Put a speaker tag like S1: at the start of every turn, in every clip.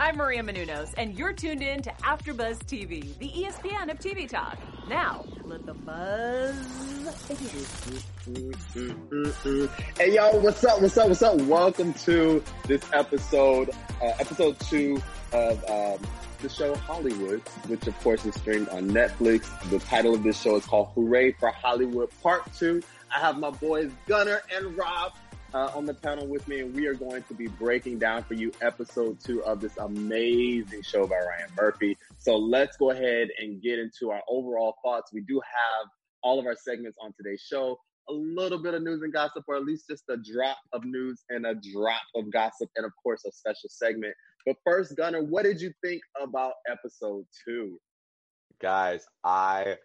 S1: I'm Maria Menounos, and you're tuned in to AfterBuzz TV, the ESPN of TV talk. Now, let the buzz
S2: Hey yo, what's up? What's up? What's up? Welcome to this episode, uh, episode two of um, the show Hollywood, which of course is streamed on Netflix. The title of this show is called Hooray for Hollywood Part Two. I have my boys Gunner and Rob uh, on the panel with me, and we are going to be breaking down for you episode two of this amazing show by Ryan Murphy. So let's go ahead and get into our overall thoughts. We do have all of our segments on today's show. A little bit of news and gossip, or at least just a drop of news and a drop of gossip, and of course, a special segment. But first, Gunner, what did you think about episode two?
S3: Guys, I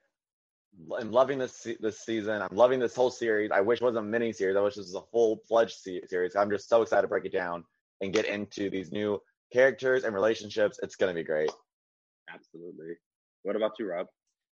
S3: I'm loving this this season. I'm loving this whole series. I wish it was a mini series. I wish this was a full fledged series. I'm just so excited to break it down and get into these new characters and relationships. It's going to be great.
S2: Absolutely. What about you, Rob?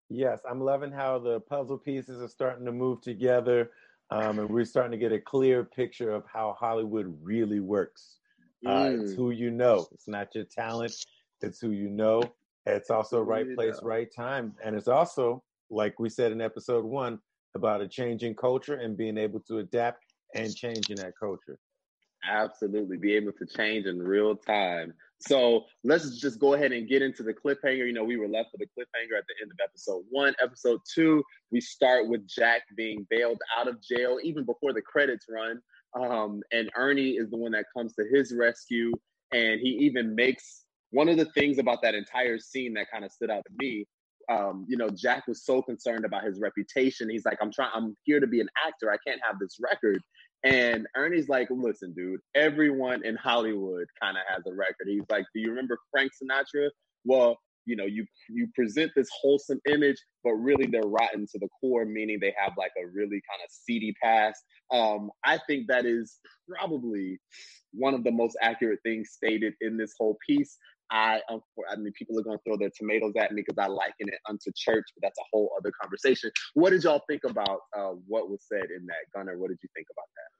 S4: Yes, I'm loving how the puzzle pieces are starting to move together, um, and we're starting to get a clear picture of how Hollywood really works. Uh, mm. It's who you know. It's not your talent. It's who you know. It's also right place, right time, and it's also like we said in episode one, about a changing culture and being able to adapt and change in that culture.
S2: Absolutely, be able to change in real time. So let's just go ahead and get into the cliffhanger. You know, we were left with a cliffhanger at the end of episode one. Episode two, we start with Jack being bailed out of jail even before the credits run. Um, and Ernie is the one that comes to his rescue. And he even makes one of the things about that entire scene that kind of stood out to me um, you know, Jack was so concerned about his reputation. He's like, I'm trying, I'm here to be an actor. I can't have this record. And Ernie's like, listen, dude, everyone in Hollywood kind of has a record. He's like, do you remember Frank Sinatra? Well, you know, you you present this wholesome image, but really they're rotten to the core, meaning they have like a really kind of seedy past. Um, I think that is probably one of the most accurate things stated in this whole piece. I, I mean, people are going to throw their tomatoes at me because I liken it unto church, but that's a whole other conversation. What did y'all think about uh, what was said in that, Gunner? What did you think about that?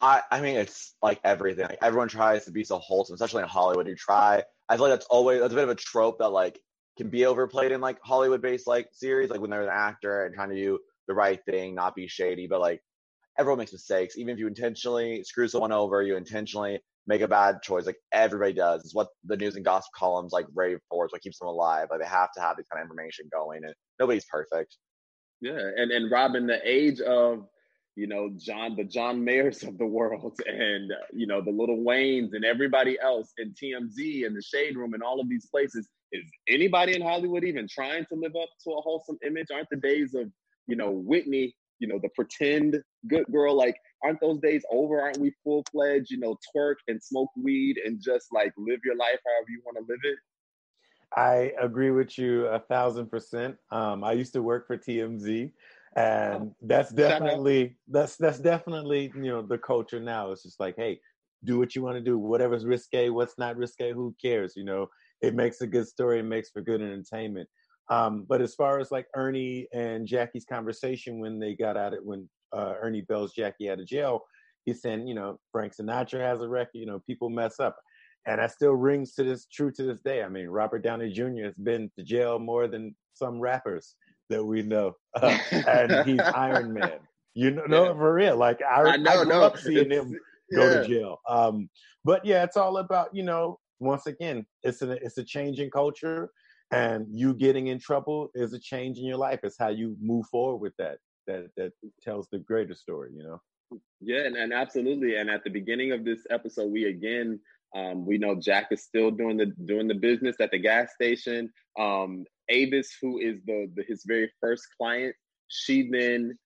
S3: I, I mean, it's like everything. Like everyone tries to be so wholesome, especially in Hollywood. You try. I feel like that's always that's a bit of a trope that like can be overplayed in like Hollywood-based like series, like when they're an actor and trying to do the right thing, not be shady. But like everyone makes mistakes. Even if you intentionally screw someone over, you intentionally make a bad choice. Like everybody does. It's what the news and gossip columns like rave for. It's what keeps them alive. Like they have to have this kind of information going, and nobody's perfect.
S2: Yeah, and and Robin, the age of you know John, the John Mayers of the world, and you know the Lil Waynes and everybody else in TMZ and the Shade Room and all of these places. Is anybody in Hollywood even trying to live up to a wholesome image? Aren't the days of you know Whitney you know, the pretend good girl. Like, aren't those days over? Aren't we full fledged, you know, twerk and smoke weed and just like live your life however you want to live it?
S4: I agree with you a thousand percent. Um, I used to work for TMZ, and oh, that's definitely that's that's definitely you know the culture now. It's just like, hey, do what you want to do. Whatever's risque, what's not risque, who cares? You know, it makes a good story. It makes for good entertainment. Um, but as far as like Ernie and Jackie's conversation when they got out of when uh, Ernie bails Jackie out of jail, he's saying, you know, Frank Sinatra has a record. You know, people mess up, and that still rings to this true to this day. I mean, Robert Downey Jr. has been to jail more than some rappers that we know, uh, and he's Iron Man. You know, no, for real. Like I, I, know, I grew no, up seeing him go yeah. to jail. Um, but yeah, it's all about you know. Once again, it's a it's a changing culture and you getting in trouble is a change in your life it's how you move forward with that that that tells the greater story you know?
S2: Yeah and, and absolutely and at the beginning of this episode we again um, we know jack is still doing the doing the business at the gas station. Um, avis who is the, the his very first client she then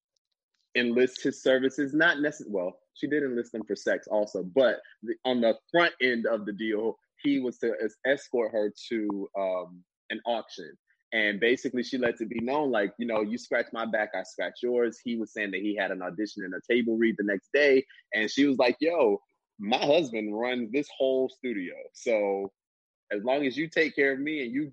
S2: enlists his services not necessarily well she did enlist them for sex also but the, on the front end of the deal he was to escort her to um, an auction. And basically, she lets it be known, like, you know, you scratch my back, I scratch yours. He was saying that he had an audition and a table read the next day. And she was like, yo, my husband runs this whole studio. So as long as you take care of me and you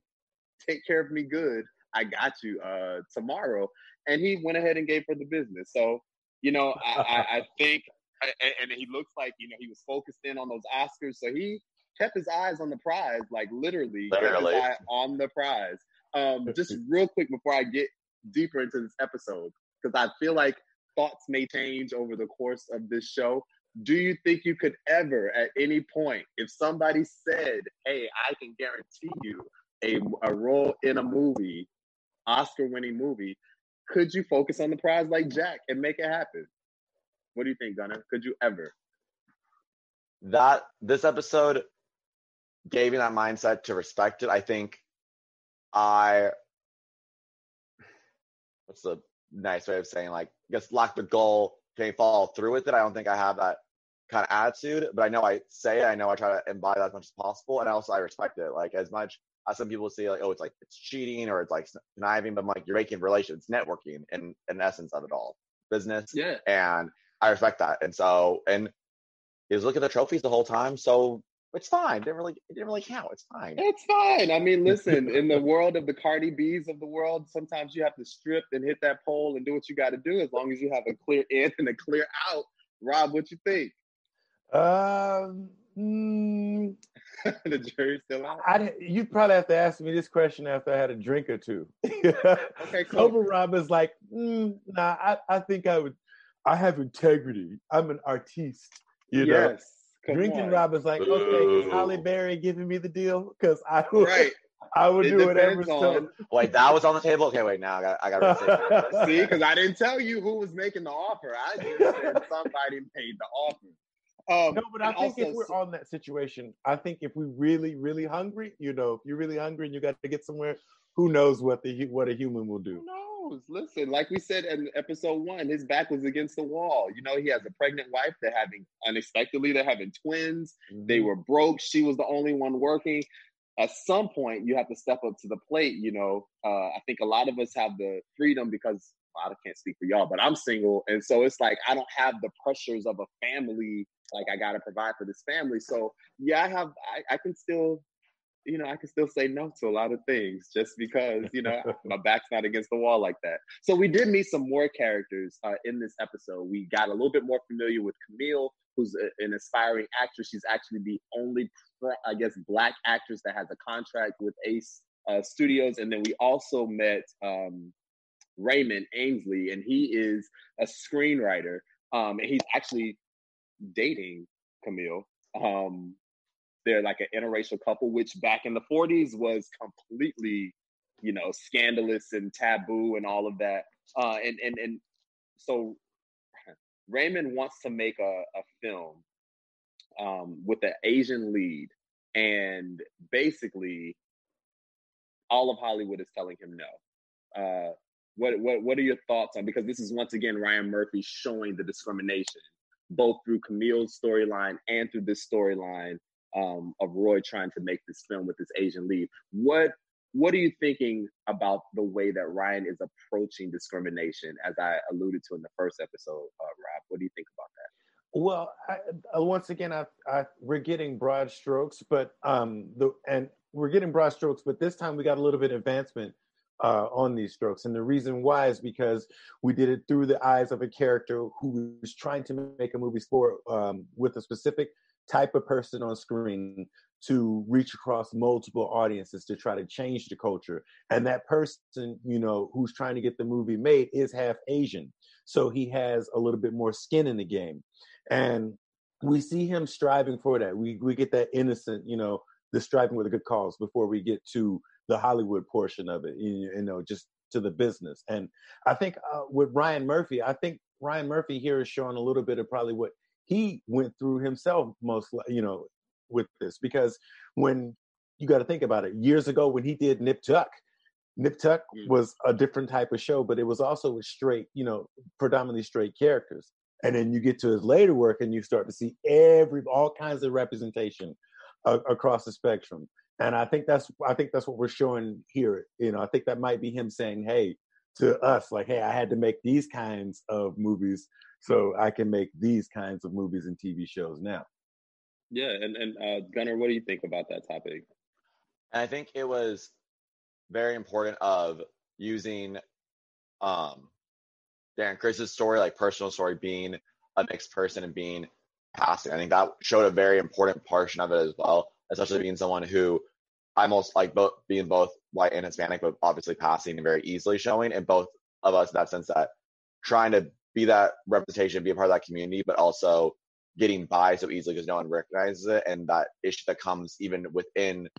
S2: take care of me good, I got you uh, tomorrow. And he went ahead and gave her the business. So, you know, I, I, I think, and he looks like, you know, he was focused in on those Oscars. So he, kept his eyes on the prize, like literally,
S3: Literally.
S2: kept his eye on the prize. Um, just real quick before I get deeper into this episode, because I feel like thoughts may change over the course of this show. Do you think you could ever, at any point, if somebody said, "Hey, I can guarantee you a, a role in a movie, Oscar-winning movie," could you focus on the prize like Jack and make it happen? What do you think, Gunnar? Could you ever?
S3: that this episode gave me that mindset to respect it. I think I what's the nice way of saying like I guess lock the goal, can follow through with it. I don't think I have that kind of attitude, but I know I say it, I know I try to embody that as much as possible, and also I respect it. Like as much as some people say like, oh, it's like it's cheating or it's like conniving, but I'm like you're making relations, networking in in essence of it all. Business.
S2: Yeah.
S3: And I respect that. And so and he was looking at the trophies the whole time, so it's fine. It didn't really it didn't really count. It's fine.
S2: It's fine. I mean, listen, in the world of the Cardi B's of the world, sometimes you have to strip and hit that pole and do what you got to do as long as you have a clear in and a clear out. Rob, what you think?
S4: Um, mm,
S2: the jury's still out.
S4: I di- you probably have to ask me this question after I had a drink or two.
S2: Okay, cool.
S4: Sober Rob is like, mm, nah, I, I think I would. I have integrity. I'm an artiste. You know,
S2: yes. come
S4: drinking
S2: on.
S4: Rob is like, okay, is
S3: Halle
S4: Berry giving me the deal? Because I would,
S2: Right.
S4: I would
S2: It
S4: do whatever.
S2: depends on-
S3: Wait, that was on the table. Okay, wait. Now I got I got to
S2: See, because I didn't tell you who was making the offer. I just said somebody made the offer. Um,
S4: no, but I
S2: and
S4: think if we're on that situation, I think if we're really, really hungry, you know, if you're really hungry and you got to get somewhere, who knows what the what a human will do?
S2: Who knows? Listen, like we said in episode one, his back was against the wall. You know, he has a pregnant wife. They're having unexpectedly, they're having twins. They
S4: Mm-hmm.
S2: were broke. She was the only one working. At some point, you have to step up to the plate. You know, uh, I think a lot of us have the freedom because well, I can't speak for y'all, but I'm single, and so it's like I don't have the pressures of a family. Like I got to provide for this family. So yeah, I have. I, I can still you know, I can still say no to a lot of things just because, you know, my back's not against the wall like that. So we did meet some more characters uh, in this episode. We got a little bit more familiar with Camille, who's a, an aspiring actress. She's actually the only, I guess, black actress that has a contract with Ace uh, Studios. And then we also met um, Raymond Ainsley, and he is a screenwriter. Um, and he's actually dating Camille. Um, they're like an interracial couple, which back in the 40s was completely, you know, scandalous and taboo and all of that. Uh, and and and so Raymond wants to make a, a film um, with an Asian lead, and basically, all of Hollywood is telling him no. Uh, what what what are your thoughts on? Because this is once again Ryan Murphy showing the discrimination both through Camille's storyline and through this storyline um, of Roy trying to make this film with this Asian lead. What what are you thinking about the way that Ryan is approaching discrimination, as I alluded to in the first episode, uh, Rob? What do you think about that?
S4: Well, I, uh, once again, I, I, we're getting broad strokes, but um, the and we're getting broad strokes, but this time we got a little bit of advancement uh, on these strokes, and the reason why is because we did it through the eyes of a character who was trying to make a movie for um, with a specific type of person on screen to reach across multiple audiences to try to change the culture. And that person, you know, who's trying to get the movie made is half Asian. So he has a little bit more skin in the game. And we see him striving for that. We we get that innocent, you know, the striving with a good cause before we get to the Hollywood portion of it, you, you know, just to the business. And I think uh, with Ryan Murphy, I think Ryan Murphy here is showing a little bit of probably what he went through himself most, you know, with this because when you got to think about it, years ago when he did Nip Tuck, Nip Tuck
S2: Mm.
S4: was a different type of show, but it was also with straight, you know, predominantly straight characters. And then you get to his later work, and you start to see every all kinds of representation uh, across the spectrum. And I think that's I think that's what we're showing here. You know, I think that might be him saying, "Hey," to us, like, "Hey, I had to make these kinds of movies, so I can make these kinds of movies and TV shows now."
S2: Yeah, and and uh, Gunnar, what do you think about that topic?
S3: And I think it was very important of using um Darren Criss's story, like personal story, being a mixed person and being passing. I think that showed a very important portion of it as well. especially being someone who I'm most like both being both white and Hispanic, but obviously passing and very easily showing, and both of us in that sense that trying to be that representation, be a part of that community, but also getting by so easily because no one recognizes it, and that issue that comes even within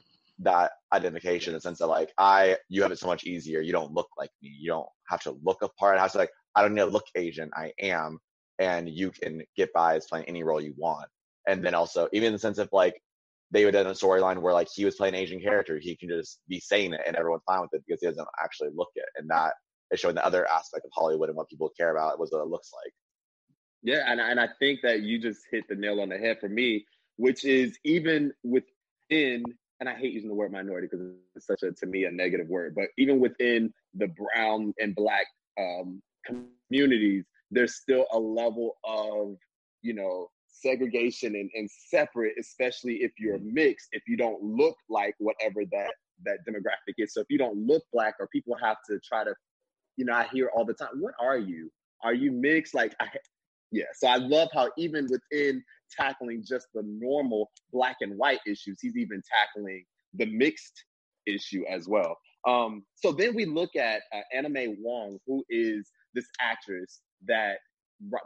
S3: that identification in the sense that like I you have it so much easier. You don't look like me. You don't have to look apart. I have to like I don't need to look Asian. I am, and you can get by as playing any role you want. And then also even in the sense of like they would have a storyline where like he was playing an Asian character, he can just be saying it and everyone's fine with it because he doesn't actually look it. And that is showing the other aspect of Hollywood and what people care about was what it looks like.
S2: Yeah, and and I think that you just hit the nail on the head for me, which is even within, and I hate using the word minority because it's such a to me a negative word, but even within the brown and black um, communities, there's still a level of you know segregation and, and separate, especially if you're mm-hmm. mixed, if you don't look like whatever that that demographic is. So if you don't look black, or people have to try to, you know, I hear all the time, what are you? Are you mixed? Like, I, yeah. So I love how even within tackling just the normal black and white issues, he's even tackling the mixed issue as well. Um, so then we look at uh, Anna May Wong, who is this actress that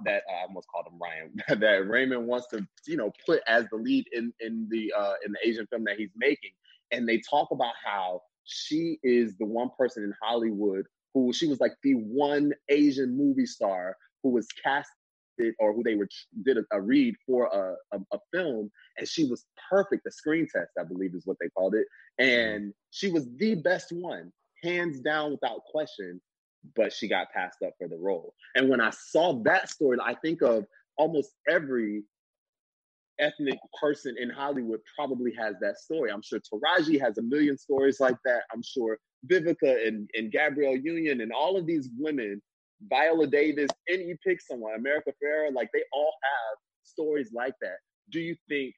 S2: that uh, I almost called him Ryan that Raymond wants to you know put as the lead in in the uh, in the Asian film that he's making, and they talk about how she is the one person in Hollywood who she was like the one Asian movie star who was casted or who they were did a, a read for a, a, a, film. And she was perfect the screen test i believe is what they called it. Mm-hmm. and she was the best one hands down without question but she got passed up for the role. And when I saw that story, I think of almost every ethnic person in Hollywood probably has that story. I'm sure Taraji has a million stories like that. I'm sure Vivica and, and Gabrielle Union and all of these women, Viola Davis, and you pick someone, America Ferrera, like they all have stories like that. Do you think,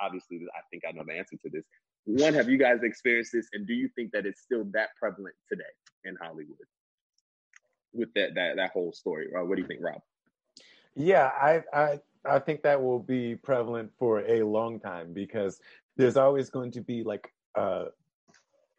S2: obviously, I think I know the answer to this. One, have you guys experienced this? And do you think that it's still that prevalent today in Hollywood? With that that that whole story. Uh, what do you think, Rob?
S4: Yeah, I I I think that will be prevalent for a long time because there's always going to be like a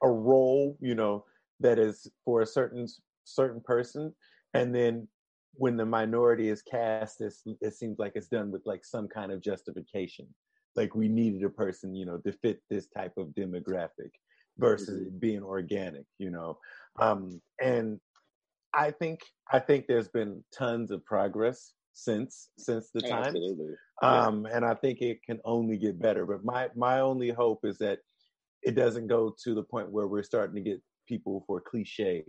S4: a role, you know, that is for a certain certain person, and then when the minority is cast, it seems like it's done with like some kind of justification. Like we needed a person, you know, to fit this type of demographic versus mm-hmm. being organic, you know. Um, and I think I think there's been tons of progress since since the time. Absolutely. Um, yeah. and I think it can only get better. But my my only hope is that it doesn't go to the point where we're starting to get people for cliche,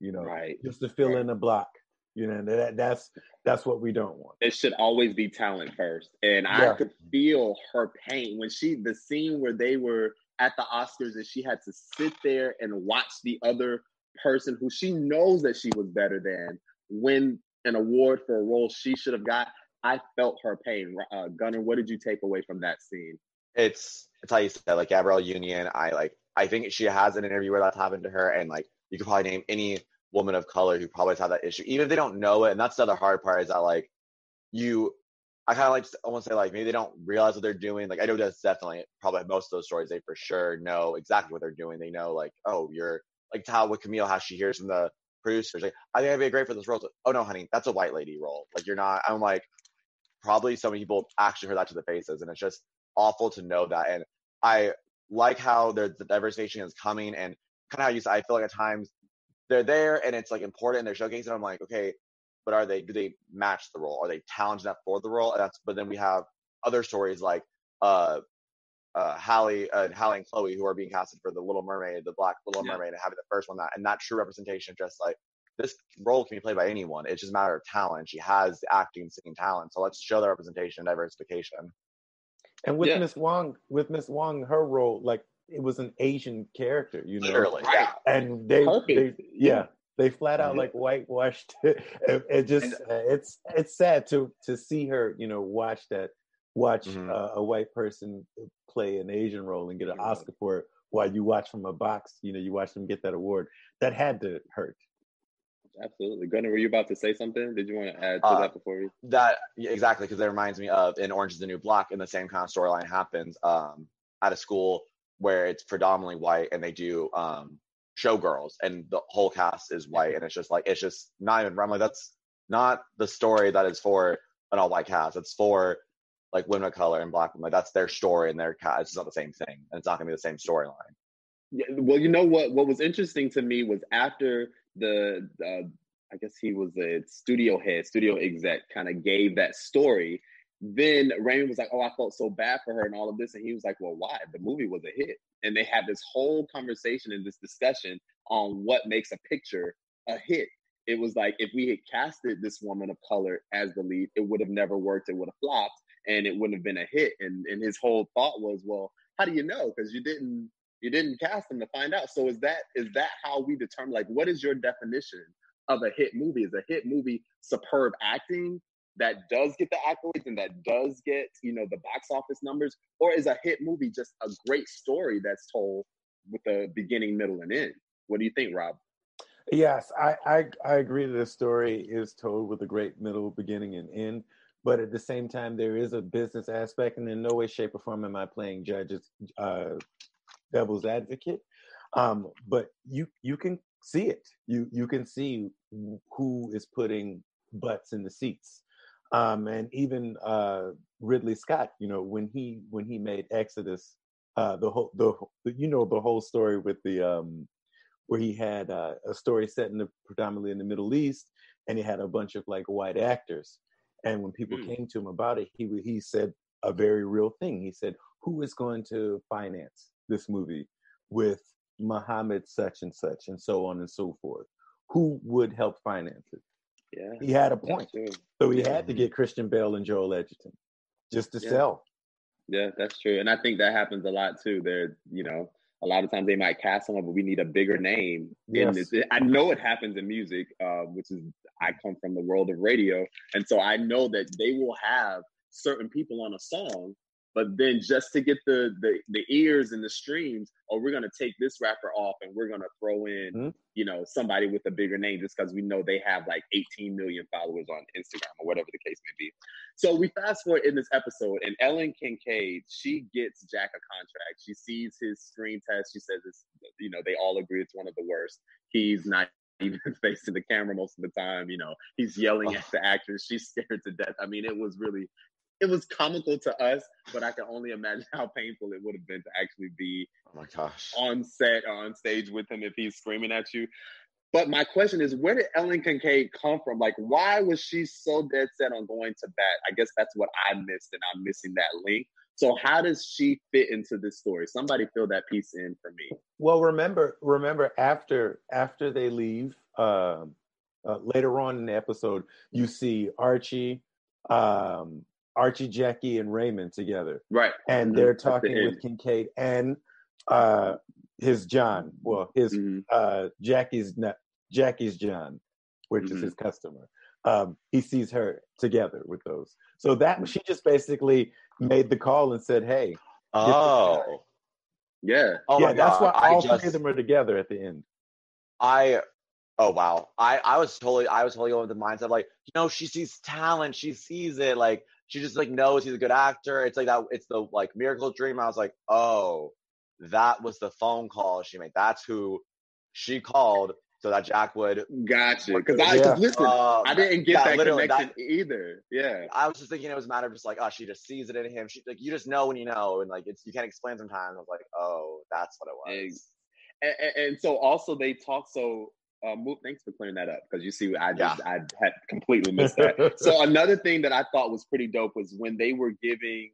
S4: you know,
S2: right.
S4: just to fill right. in a block. You know, that that's that's what we don't want.
S2: It should always be talent first. And yeah. I could feel her pain when she the scene where they were at the Oscars and she had to sit there and watch the other person who she knows that she was better than win an award for a role she should have got. I felt her pain. Uh, Gunnar, what did you take away from that scene?
S3: It's it's how you said like Gabrielle Union. I like I think she has an interview where that's happened to her, and like you could probably name any woman of color who probably has had that issue, even if they don't know it. And that's the other hard part is that like you, I kind of like to almost say like maybe they don't realize what they're doing. Like I know that's definitely probably most of those stories they for sure know exactly what they're doing. They know like oh you're like how with Camille, how she hears from the producers, like, I think I'd be great for this role. Oh no, honey, that's a white lady role. Like you're not. I'm like, probably so many people actually heard that to the faces, and it's just awful to know that. And I like how the diversification is coming, and kind of how you said, I feel like at times they're there and it's like important and they're showcasing. I'm like, okay, but are they? Do they match the role? Are they talented enough for the role? And that's. But then we have other stories like uh uh, Halle, uh, Halle and Chloe, who are being casted for the Little Mermaid, the Black Little yeah. Mermaid, and having the first one that, and that true representation of just like this role can be played by anyone. It's just a matter of talent. She has the acting, singing talent, so let's show the representation and diversification.
S4: And with yeah. Miss Wong, with Miss Wong, her role like it was an Asian character, you know,
S3: Literally, yeah.
S4: and they, they yeah, they flat out mm-hmm. like whitewashed it. it, it just and, uh, it's it's sad to to see her, you know, watch that watch mm-hmm. uh, a white person play an Asian role and get an Oscar for it while you watch from a box, you know, you watch them get that award. That had to hurt.
S2: Absolutely. Gunnar, were you about to say something? Did you want to add to uh, that before we?
S3: That yeah, exactly because that reminds me of in Orange is the New Black, and the same kind of storyline happens. Um, at a school where it's predominantly white and they do um showgirls and the whole cast is white and it's just like it's just not even I'm like that's not the story that is for an all white cast. It's for like women of color and black women. Like that's their story and their. It's not the same thing. And it's not gonna be the same storyline.
S2: Yeah, well, you know what? What was interesting to me was after the, uh, I guess he was a studio head, studio exec, kind of gave that story. Then Raymond was like, "Oh, I felt so bad for her and all of this," and he was like, "Well, why? The movie was a hit." And they had this whole conversation and this discussion on what makes a picture a hit. It was like if we had casted this woman of color as the lead, it would have never worked. It would have flopped, and it wouldn't have been a hit. And and his whole thought was, well, how do you know? Because you didn't you didn't cast them to find out. So is that is that how we determine? Like, what is your definition of a hit movie? Is a hit movie superb acting that does get the accolades and that does get you know the box office numbers, or is a hit movie just a great story that's told with a beginning, middle, and end? What do you think, Rob?
S4: Yes, I, I I agree that the story is told with a great middle, beginning, and end. But at the same time, there is a business aspect, and in no way, shape, or form am I playing judges, uh, devil's advocate. Um, but you you can see it. You you can see who is putting butts in the seats. Um, and even uh, Ridley Scott, you know, when he when he made Exodus, uh, the whole the you know the whole story with the um, where he had uh, a story set in the predominantly in the Middle East, and he had a bunch of like white actors. And when people mm. came to him about it, he he said a very real thing. He said, "Who is going to finance this movie with Muhammad such and such, and so on and so forth? Who would help finance it?"
S2: Yeah,
S4: he had a point. So he yeah. had to get Christian Bale and Joel Edgerton just to
S2: yeah.
S4: sell.
S2: Yeah, that's true, and I think that happens a lot too. There, you know, a lot of times they might cast someone, but we need a bigger name.
S4: Yes.
S2: I know it happens in music, uh, which is I come from the world of radio, and so I know that they will have certain people on a song but then just to get the the, the ears and the streams, oh, we're gonna take this rapper off and we're gonna throw in, mm-hmm. you know, somebody with a bigger name just because we know they have like 18 million followers on Instagram or whatever the case may be. So we fast forward in this episode, and Ellen Kincaid, she gets Jack a contract. She sees his screen test. She says it's, you know, they all agree it's one of the worst. He's not even facing the camera most of the time. You know, he's yelling at the actors. She's scared to death. I mean, it was really it was comical to us, but I can only imagine how painful it would have been to actually be
S3: oh my gosh
S2: on set or on stage with him if he's screaming at you. But my question is, where did Ellen Kincaid come from? Like, why was she so dead set on going to bat? I guess that's what I missed, and I'm missing that link. So, how does she fit into this story? Somebody fill that piece in for me.
S4: Well, remember, remember after after they leave, uh, uh, later on in the episode, you see Archie, um, Archie, Jackie, and Raymond together.
S2: Right.
S4: And they're talking the with Kincaid and uh, his John. Well, his mm-hmm. uh, Jackie's not, Jackie's John, which mm-hmm. is his customer. Um, he sees her together with those. So that she just basically made the call and said, "Hey."
S3: Oh.
S2: Yeah.
S3: Oh
S4: yeah, that's
S3: God.
S4: why all
S3: just,
S4: three of them are together at the end.
S3: I oh wow. I I was totally I was totally going with the mindset like, you know, she sees talent, she sees it, like she just like knows he's a good actor. It's like that. It's the like miracle dream. I was like, oh, that was the phone call she made. That's who she called so that Jack would.
S2: Gotcha. Because I yeah. listen, uh, I didn't get that, that connection that, either. Yeah.
S3: I was just thinking it was a matter of just like, oh, she just sees it in him. She like you just know when you know, and like it's you can't explain sometimes. I was like, oh, that's what it was.
S2: And, and, and so also they talk so uh, move, thanks for clearing that up because you see, I just yeah. I had completely missed that. so another thing that I thought was pretty dope was when they were giving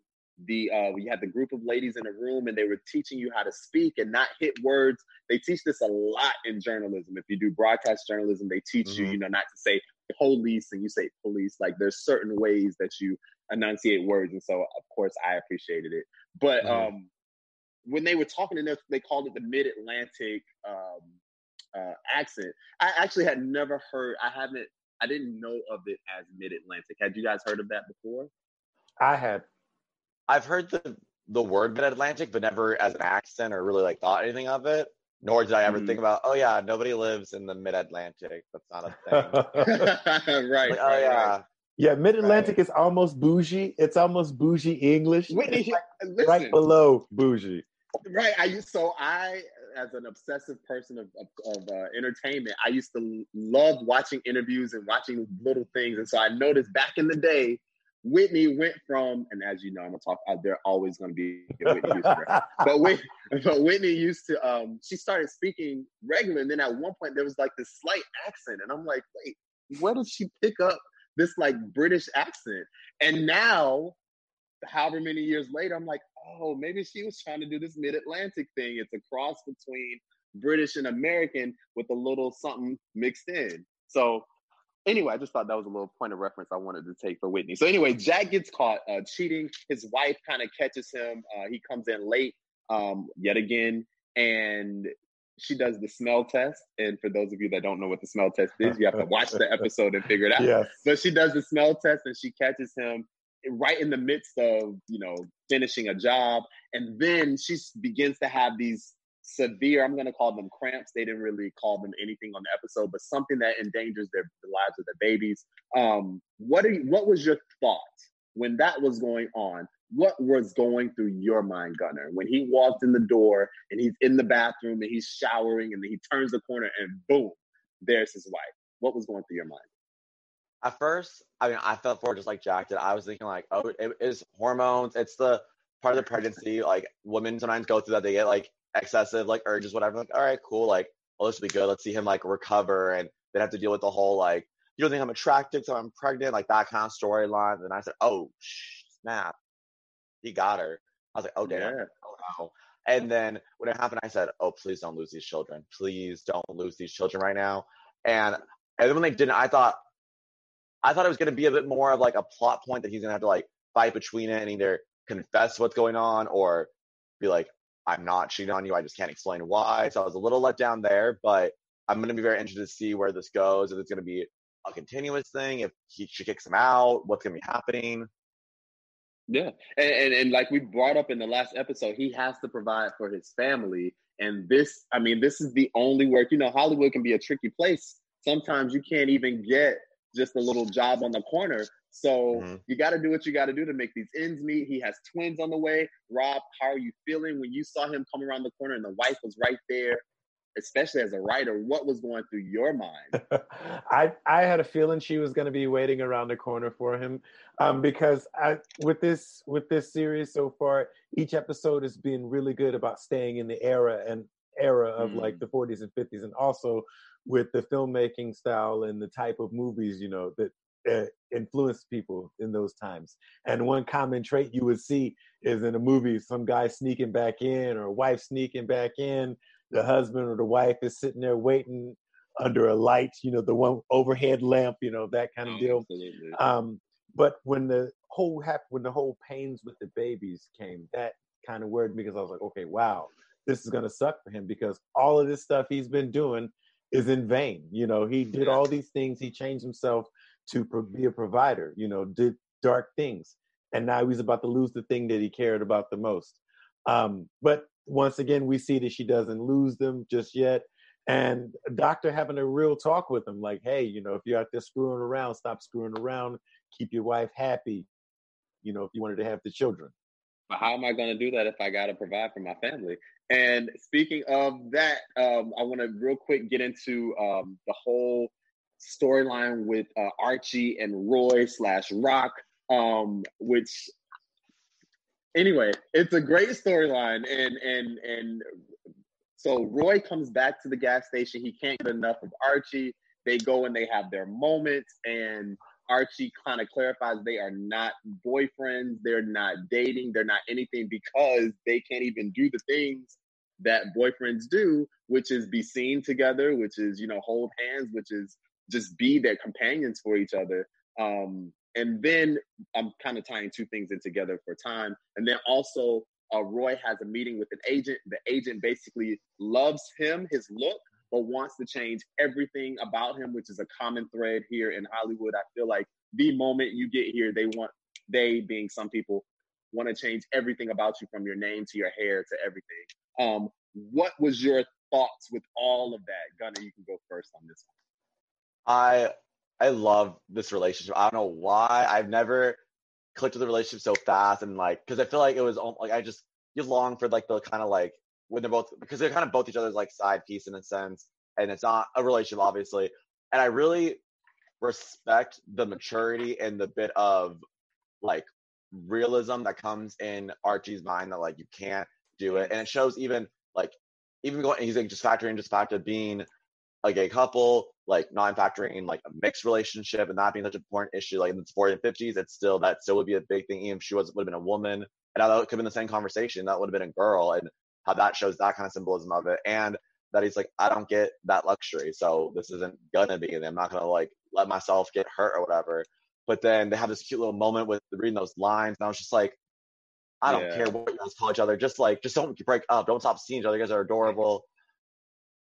S2: the uh, we had the group of ladies in a room and they were teaching you how to speak and not hit words. They teach this a lot in journalism. If you do broadcast journalism, they teach mm-hmm. you, you know, not to say police and you say police. Like there's certain ways that you enunciate words, and so of course I appreciated it. But mm-hmm. um, when they were talking in there, they called it the Mid Atlantic um, uh, accent. I actually had never heard. I haven't. I didn't know of it as Mid Atlantic. Had you guys heard of that before?
S4: I had.
S3: I've heard the the word Mid Atlantic, but never as an accent or really like thought anything of it. Nor did I ever mm-hmm. think about, oh yeah, nobody lives in the Mid Atlantic. That's not a thing.
S2: right.
S3: Like, oh
S2: right,
S3: yeah,
S2: right.
S4: Yeah, Mid Atlantic right. is almost bougie. It's almost bougie English.
S2: Whitney,
S4: like listen, right below bougie.
S2: Right. I used so I as an obsessive person of, of, of uh, entertainment, I used to love watching interviews and watching little things. And so I noticed back in the day, Whitney went from, and as you know, I'm gonna talk. Uh, they're always gonna be Whitney Houston, but Whitney, but Whitney used to. Um, she started speaking regular, and then at one point there was like this slight accent, and I'm like, wait, where did she pick up this like British accent? And now, however many years later, I'm like, oh, maybe she was trying to do this Mid Atlantic thing. It's a cross between British and American with a little something mixed in. So anyway, I just thought that was a little point of reference I wanted to take for Whitney. So anyway, Jack gets caught uh, cheating. His wife kind of catches him. Uh, he comes in late um, yet again, and she does the smell test. And for those of you that don't know what the smell test is, you have to watch the episode and figure it out. Yes. But she does the smell test, and she catches him right in the midst of you know finishing a job, and then she begins to have these severe, I'm going to call them cramps. They didn't really call them anything on the episode, but something that endangers their the lives of their babies. Um, what are you, what was your thought when that was going on? What was going through your mind, Gunner, when he walked in the door and he's in the bathroom and he's showering and he turns the corner and boom, there's his wife. What was going through your mind?
S3: At first, I mean, I felt for just like Jack did. I was thinking like, oh, it is hormones. It's the part of the pregnancy. Like women sometimes go through that. They get like excessive like urges, whatever. Like, all right, cool. Like, oh, this will be good. Let's see him like recover, and then have to deal with the whole like, you don't think I'm attracted, so I'm pregnant, like that kind of storyline. And I said, oh snap, he got her. I was like, oh damn, yeah. oh no. And then when it happened, I said, oh please don't lose these children. Please don't lose these children right now. And and then when they didn't, I thought, I thought it was going to be a bit more of like a plot point that he's going to have to like fight between it and either confess what's going on or be like, I'm not cheating on you. I just can't explain why. So I was a little let down there, but I'm going to be very interested to see where this goes. If it's going to be a continuous thing, if he, she kicks him out, what's going to be happening.
S2: Yeah. And, and, and like we brought up in the last episode, he has to provide for his family. And this, I mean, this is the only work. You know, Hollywood can be a tricky place. Sometimes you can't even get just a little job on the corner. So mm-hmm. you got to do what you got to do to make these ends meet. He has twins on the way. Rob, how are you feeling when you saw him come around the corner and the wife was right there? Especially as a writer, what was going through your mind?
S4: I I had a feeling she was going to be waiting around the corner for him, um, because I with this with this series so far, each episode has been really good about staying in the era and era of mm. like the 40s and 50s, and also with the filmmaking style and the type of movies you know that uh, influenced people in those times. And one common trait you would see is in a movie, some guy sneaking back in or a wife sneaking back in. The husband or the wife is sitting there waiting under a light, you know, the one overhead lamp, you know, that kind of deal. Um, but when the whole hap- when the whole pains with the babies came, that kind of worried me because I was like, okay, wow, this is gonna suck for him because all of this stuff he's been doing is in vain. You know, he did all these things, he changed himself to pro- be a provider, you know, did dark things. And now he's about to lose the thing that he cared about the most. Um, but once again, we see that she doesn't lose them just yet. And doctor having a real talk with him, like, hey, you know, if you're out there screwing around, stop screwing around, keep your wife happy, you know, if you wanted to have the children.
S2: How am I going to do that if I got to provide for my family? And speaking of that, um, I want to real quick get into um, the whole storyline with uh, Archie and Roy slash Rock, um, which anyway, it's a great storyline, and and and so Roy comes back to the gas station. He can't get enough of Archie. They go and they have their moments, and Archie kind of clarifies they are not boyfriends, they're not dating, they're not anything because they can't even do the things that boyfriends do, which is be seen together, which is, you know, hold hands, which is just be their companions for each other. Um, and then I'm kind of tying two things in together for time. And then also, uh, Roy has a meeting with an agent. The agent basically loves him, his look, but wants to change everything about him, which is a common thread here in Hollywood. I feel like the moment you get here, they want, they being some people, want to change everything about you from your name to your hair to everything. Um, what was your thoughts with all of that? Gunner, you can go first on this one.
S3: I I love this relationship. I don't know why. I've never clicked with the relationship so fast and like because I feel like it was like I just you long for like the kind of like when they're both because they're kind of both each other's like side piece in a sense, and it's not a relationship obviously. And I really respect the maturity and the bit of like realism that comes in Archie's mind that like you can't do it, and it shows even like even going he's like just factoring just fact of being a gay couple, like not factoring like a mixed relationship and that being such an important issue, like in the 40s and 50s, it's still that still would be a big thing. Even if she was would have been a woman, and that could have been the same conversation. That would have been a girl, and how that shows that kind of symbolism of it, and that he's like, I don't get that luxury, so this isn't gonna be. And I'm not gonna like let myself get hurt or whatever. But then they have this cute little moment with reading those lines, and I was just like, I don't yeah. care what you guys call each other. Just like, just don't break up. Don't stop seeing each other. You guys are adorable.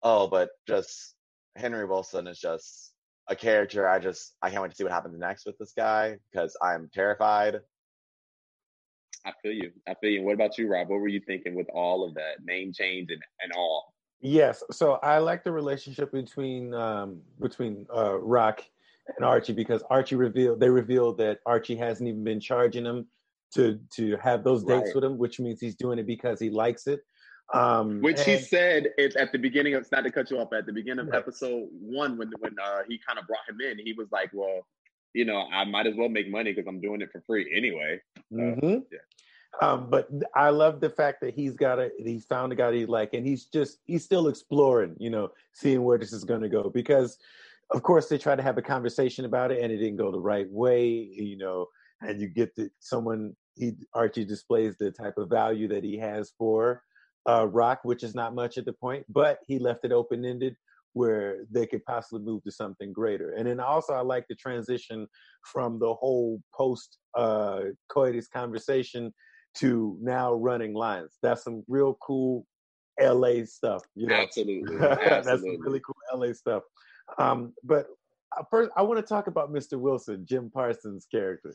S3: Oh, but just Henry Wilson is just a character. I just I can't wait to see what happens next with this guy because I'm terrified.
S2: I feel you. I feel you. What about you, Rob? What were you thinking with all of that name change and, and all?
S4: Yes. So I like the relationship between um, between uh, Rock and Archie because Archie revealed they revealed that Archie hasn't even been charging him to to have those dates right. with him, which means he's doing it because he likes it. Um,
S2: Which and, he said is at the beginning of, it's not to cut you off, at the beginning of right. episode one, when when uh, he kind of brought him in, he was like, well, you know, I might as well make money because I'm doing it for free anyway.
S4: mm-hmm. Yeah. Um, but I love the fact that he's got a he's found a guy he like, and he's just he's still exploring, you know, seeing where this is going to go. Because, of course, they try to have a conversation about it, and it didn't go the right way, you know. And you get that someone he Archie displays the type of value that he has for uh, rock, which is not much at the point, but he left it open ended where they could possibly move to something greater. And then also, I like the transition from the whole post uh, coitus conversation to now running lines. That's some real cool LA stuff. You know?
S2: Absolutely. Absolutely.
S4: That's some really cool LA stuff. Um, but uh, first, I want to talk about Mr. Wilson, Jim Parsons' character.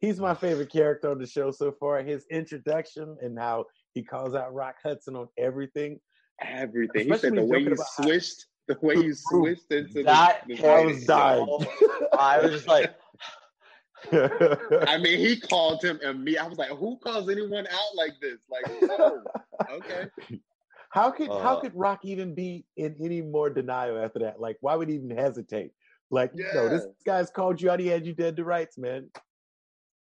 S4: He's my favorite character on the show so far. His introduction and how he calls out Rock Hudson on everything.
S2: Everything. Especially he said the way you switched, the way you switched into
S3: that.
S2: The,
S3: the I was dying. I was just like.
S2: I mean, he called him and me. I was like, "Who calls anyone out like this?" Like, oh, okay.
S4: How could uh, how could Rock even be in any more denial after that? Like, why would he even hesitate? Like, yeah. no, this guy's called you out. He had you dead to rights, man.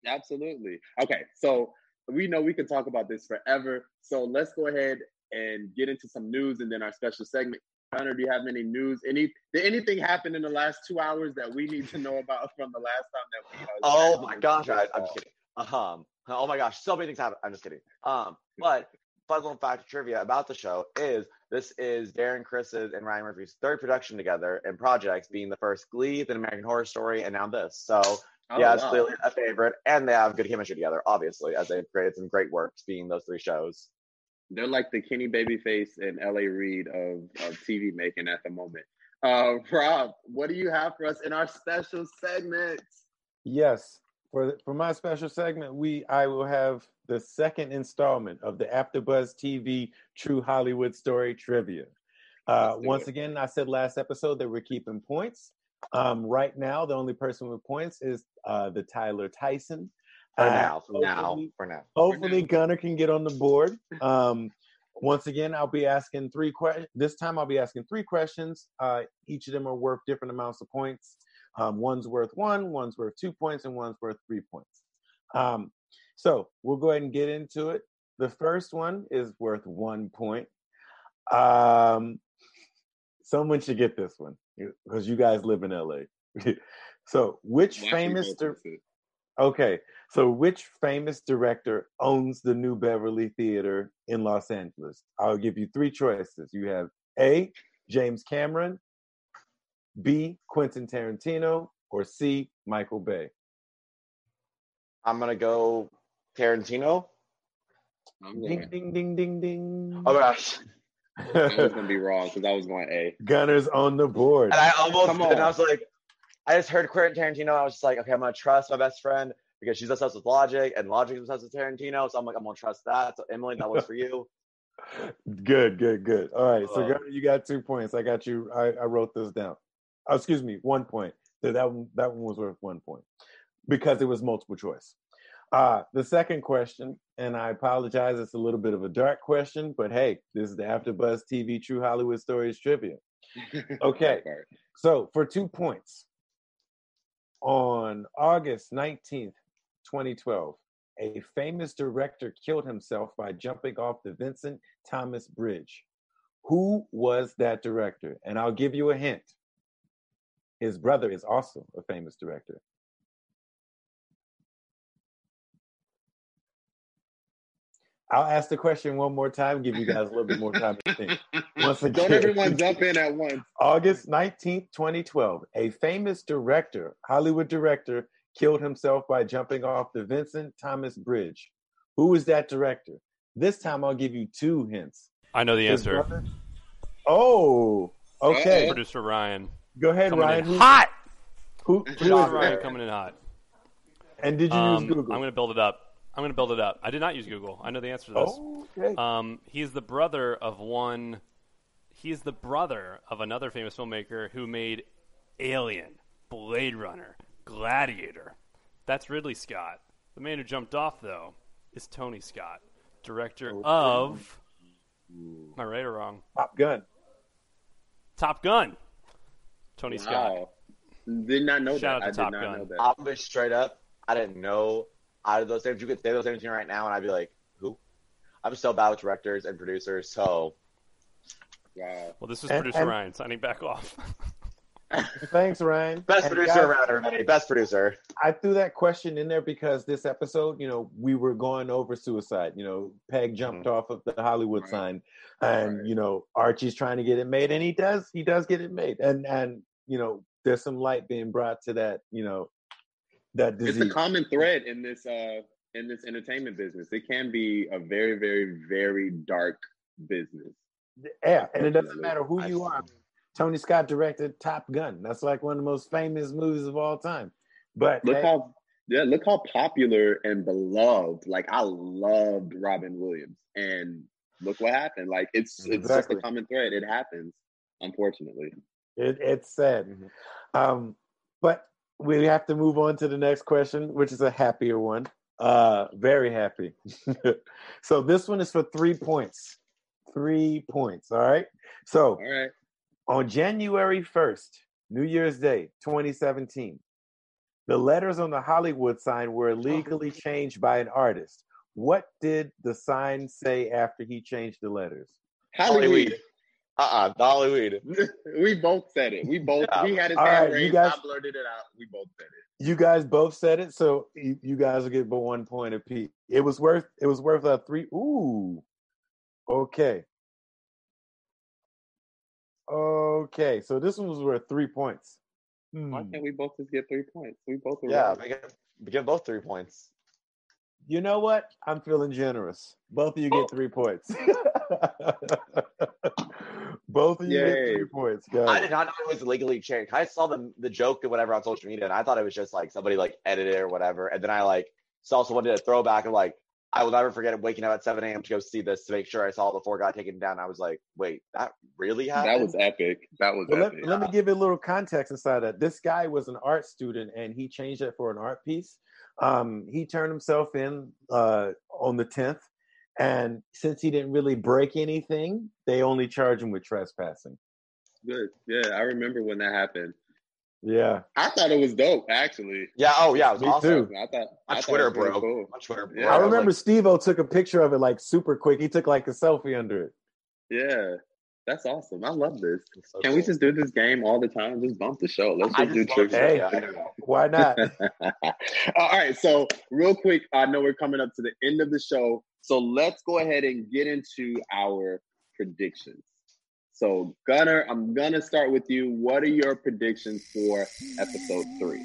S2: Absolutely. Okay, so we know we can talk about this forever. So let's go ahead and get into some news and then our special segment. Connor, do you have any news? Any did anything happen in the last two hours that we need to know about from the last time that we? Uh,
S3: oh my gosh, I'm just kidding. Um, oh my gosh, so many things happen. I'm just kidding. Um, but fun little fact trivia about the show is this is Darren Criss's and Ryan Murphy's third production together and projects, being the first Glee, then American Horror Story, and now this. So Oh, yeah, it's wow. clearly a favorite, and they have good chemistry together, obviously, as they've created some great works being those three shows.
S2: They're like the Kenny Babyface and L.A. Reid of, of TV making at the moment. Uh, Rob, what do you have for us in our special segment?
S4: Yes, for for my special segment, we I will have the second installment of the AfterBuzz TV True Hollywood Story Trivia. Uh, once it. again, I said last episode that we're keeping points. Um, right now, the only person with points is uh, the Tyler Tyson.
S3: For now, for now, for now.
S4: Hopefully. Gunner can get on the board. Um, once again, I'll be asking three questions. This time, I'll be asking three questions. Uh, each of them are worth different amounts of points. Um, one's worth one, one's worth two points, and one's worth three points. Um, so we'll go ahead and get into it. The first one is worth one point. Um, someone should get this one because you guys live in LA. so, which famous di- Okay, so which famous director owns the New Beverly Theater in Los Angeles? I'll give you three choices. You have A, James Cameron, B, Quentin Tarantino, or C, Michael Bay.
S3: I'm gonna go Tarantino.
S4: Ding ding ding ding ding.
S3: Oh my gosh.
S2: I was gonna be wrong because I was going A.
S4: Gunners on the board.
S3: And I almost and I was like, I just heard Quentin Tarantino. I was just like, okay, I'm gonna trust my best friend because she's obsessed with Logic and Logic is obsessed with Tarantino. So I'm like, I'm gonna trust that. So Emily, that was for you.
S4: good, good, good. All right, so uh, Gunner, you got two points. I got you. I, I wrote this down. Oh, excuse me, one point. So that one, that one was worth one point because it was multiple choice. Uh, the second question, and I apologize, it's a little bit of a dark question, but hey, this is the AfterBuzz TV True Hollywood Stories trivia. Okay, so for two points, on August 19th, 2012, a famous director killed himself by jumping off the Vincent Thomas Bridge. Who was that director? And I'll give you a hint. His brother is also a famous director. I'll ask the question one more time, give you guys a little bit more time to think.
S2: Once again, Don't everyone jump in at once.
S4: August 19th, 2012, a famous director, Hollywood director, killed himself by jumping off the Vincent Thomas Bridge. Who is that director? This time I'll give you two hints.
S5: I know the
S4: His
S5: answer.
S4: brother- Oh, okay.
S5: Producer Ryan.
S4: Go ahead,
S5: Coming
S4: Ryan.
S5: in
S4: Who,
S5: hot.
S4: who, who is
S5: Producer Ryan coming in hot.
S4: And did you
S5: Um,
S4: use Google?
S5: I'm going to build it up. I'm going to build it up. I did not use Google. I know the answer to this.
S4: Oh, okay.
S5: Um, he's the brother of one. He's the brother of another famous filmmaker who made Alien, Blade Runner, Gladiator. That's Ridley Scott. The man who jumped off, though, is Tony Scott, director of. Am I right or wrong?
S4: Top Gun.
S5: Top Gun. Tony Scott.
S2: Did not know
S5: Shout
S2: that.
S5: out
S2: I
S5: to
S2: did
S5: Top
S2: not
S5: Gun.
S2: know that.
S3: I'll be straight up. I didn't know out of those names. You could say those names to me right now, and I'd be like, "Who?" I'm so bad with directors and producers, so
S2: yeah.
S5: Well, this is
S4: And-
S5: producer
S4: and-
S5: Ryan signing back off.
S4: Thanks, Ryan.
S3: best
S4: And
S3: producer
S4: guys,
S3: around, everybody. Best producer.
S4: I threw that question in there because this episode, you know, we were going over suicide. You know, Peg jumped mm-hmm. off of the Hollywood
S2: Right.
S4: sign, and
S2: Right.
S4: you know, Archie's trying to get it made, and he does. He does get it made, and and you know, there's some light being brought to that. You know, that
S2: It's a common thread in this uh in this entertainment business. It can be a very, very, very dark business.
S4: yeah, and it doesn't matter who you are. Tony Scott directed Top Gun. That's like one of the most famous movies of all time. But
S2: Look
S4: hey,
S2: how yeah, look how popular and beloved. Like I loved Robin Williams, and look what happened. Like it's it's just a common thread. It happens, unfortunately.
S4: It, it's sad.
S3: Mhm.
S4: Um, but we have to move on to the next question, which is a happier one. Uh, very happy. so this one is for three points. Three points. All right. So
S2: All right.
S4: on January 1st, New Year's Day, 2017, the letters on the Hollywood sign were illegally changed by an artist. What did the sign say after he changed the letters?
S2: Hollywood.
S3: Uh uh Hollywood.
S2: we both said it. We both.
S3: Yeah.
S2: He had his
S4: All
S2: hand
S4: right, you
S2: raised.
S4: guys-
S2: I blurted it out. We both said it.
S4: You guys both said it, so you, you guys will get but one point apiece. It was worth it was worth a three. Ooh, okay, okay. So this one was worth three points.
S2: Why
S4: Hmm.
S2: can't we both just get three points? We both. Were
S3: Yeah,
S2: right.
S3: make it, give both three points.
S4: You know what? I'm feeling generous. Both of you get three points. both of you get
S2: Yay.
S4: three points,
S3: I
S4: guys.
S3: did not know it was legally changed. I saw the the joke and whatever on social media, and I thought it was just like somebody like edited it or whatever. And then I like saw someone did a throwback of like I will never forget waking up at 7 a.m. to go see this to make sure I saw it before it got taken down. I was like, wait, that really happened?
S2: That was epic. That was
S4: Well,
S2: epic.
S4: let, let me give you a little context inside that. This guy was an art student and he changed it for an art piece. Um, he turned himself in uh, on the 10th. And since he didn't really break anything, they only charge him with trespassing.
S2: Good. Yeah, I remember when that happened.
S4: Yeah.
S2: I thought it was dope, actually.
S3: yeah. Oh yeah, it was
S4: Me
S3: awesome.
S4: too.
S2: I thought.
S3: My
S2: I
S3: Twitter
S2: it was
S3: broke.
S2: Cool.
S3: My Twitter broke.
S2: Yeah,
S4: I
S3: was
S4: remember
S3: like,
S4: Steve O took a picture of it like super quick. He took like a selfie under it.
S2: Yeah, that's awesome. I love this.
S3: so
S2: Can we just do this game all the time? Just bump the show. Let's
S3: I
S2: just do
S3: just love
S2: trivia.
S4: Hey.
S3: it.
S4: Why not?
S2: all right. So, real quick, I know we're coming up to the end of the show. So, let's go ahead and get into our predictions. So, Gunner, I'm going to start with you. What are your predictions for episode three?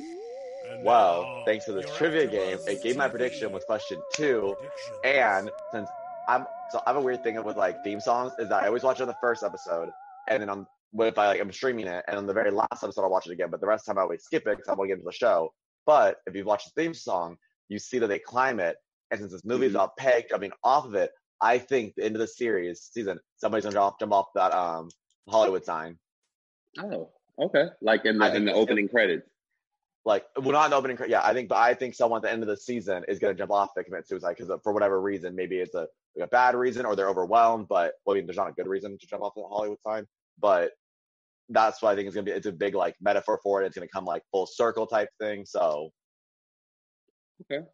S3: Well, thanks to this trivia game, it gave my prediction with question two. And since I'm so I have a weird thing with like theme songs is that I always watch it on the first episode, and then on what if I like I'm streaming it, and on the very last episode I'll watch it again. But the rest of the time I always skip it because I want to get into the show. But if you watch the theme song, you see that they climb it, and since this movie is
S2: Mhm.
S3: about Peg jumping off of it, I think the end of the series season somebody's gonna jump jump off that um Hollywood sign.
S2: Oh, okay. Like in
S3: I
S2: the, in the opening credits.
S3: like well not the opening yeah i think but i think someone at the end of the season is going to jump off to commit suicide because for whatever reason maybe it's a, like a bad reason or they're overwhelmed but well, i mean there's not a good reason to jump off the hollywood sign but that's why i think it's going to be it's a big like metaphor for it it's going to come like full circle type thing so
S2: okay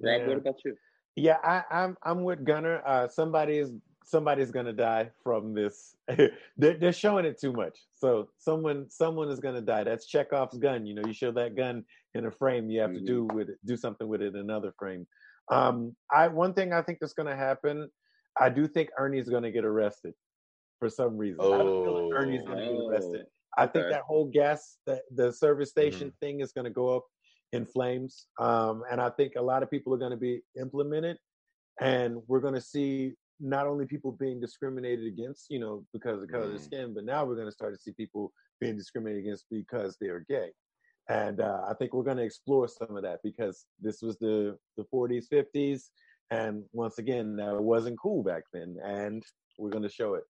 S2: Rob,
S4: Yeah.
S2: what about you
S4: Yeah, I, I'm I'm with Gunner. Uh, somebody is somebody's gonna die from this. they're, they're showing it too much. So someone someone is gonna die. That's Chekhov's gun. You know, you show that gun in a frame, you have to do with it, do something with it in another frame. Um, I one thing I think that's gonna happen. I do think Ernie's gonna get arrested for some reason. I don't feel like Ernie's gonna get arrested. I think that whole gas, the, the service station thing is going to go up in flames. Um, and I think a lot of people are going to be implemented. And we're going to see not only people being discriminated against, you know, because of color of their
S3: Mhm.
S4: skin, but now we're going to start to see people being discriminated against because they are gay. And uh, I think we're going to explore some of that because this was the, the 40s, 50s. And once again, that wasn't cool back then. And we're going to show it.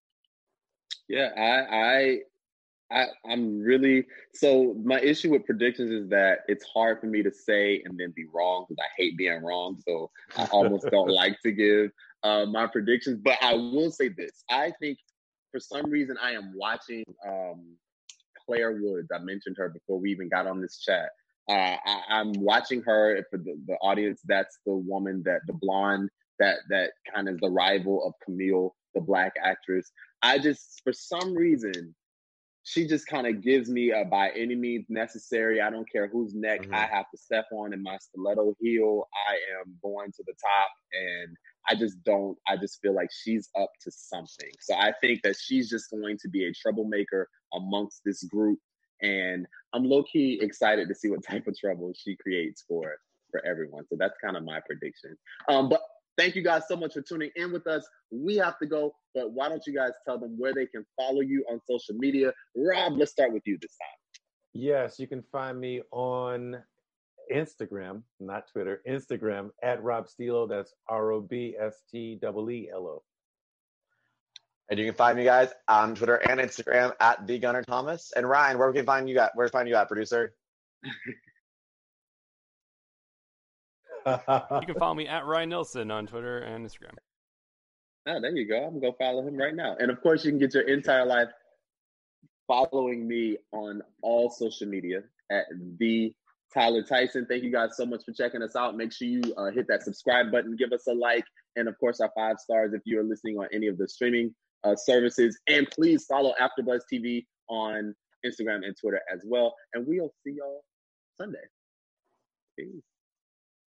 S2: Yeah, I I, I, I'm really so. My issue with predictions is that it's hard for me to say and then be wrong because I hate being wrong. So I almost don't like to give uh, my predictions. But I will say this: I think for some reason I am watching um, Claire Woods. I mentioned her before we even got on this chat. Uh, I, I'm watching her for the, the audience. That's the woman that the blonde that that kind of the rival of Camille, the black actress. I just for some reason she just kind of gives me a by any means necessary. I don't care whose neck
S3: Mhm.
S2: I have to step on in my stiletto heel. I am going to the top, and I just don't. I just feel like she's up to something. So I think that she's just going to be a troublemaker amongst this group, and I'm low key excited to see what type of trouble she creates for for everyone. So that's kind of my prediction. Um, but thank you guys so much for tuning in with us. We have to go, but why don't you guys tell them where they can follow you on social media? Rob, let's start with you this time.
S4: Yes, you can find me on Instagram, not Twitter, Instagram at Rob Steelo. That's R O B S T E E L O.
S3: and you can find me guys on twitter and instagram at the gunner thomas and ryan where we can find you at where to find you at producer
S5: You can follow me at Ryan Nelson on Twitter and Instagram.
S2: Oh, there you go. I'm gonna go follow him right now. And of course, you can get your entire life following me on all social media at the Tyler Tyson. Thank you guys so much for checking us out. Make sure you uh, hit that subscribe button, give us a like, and of course, our five stars if you are listening on any of the streaming uh, services. And please follow AfterBuzz TV on Instagram and Twitter as well. And we'll see y'all Sunday. Peace.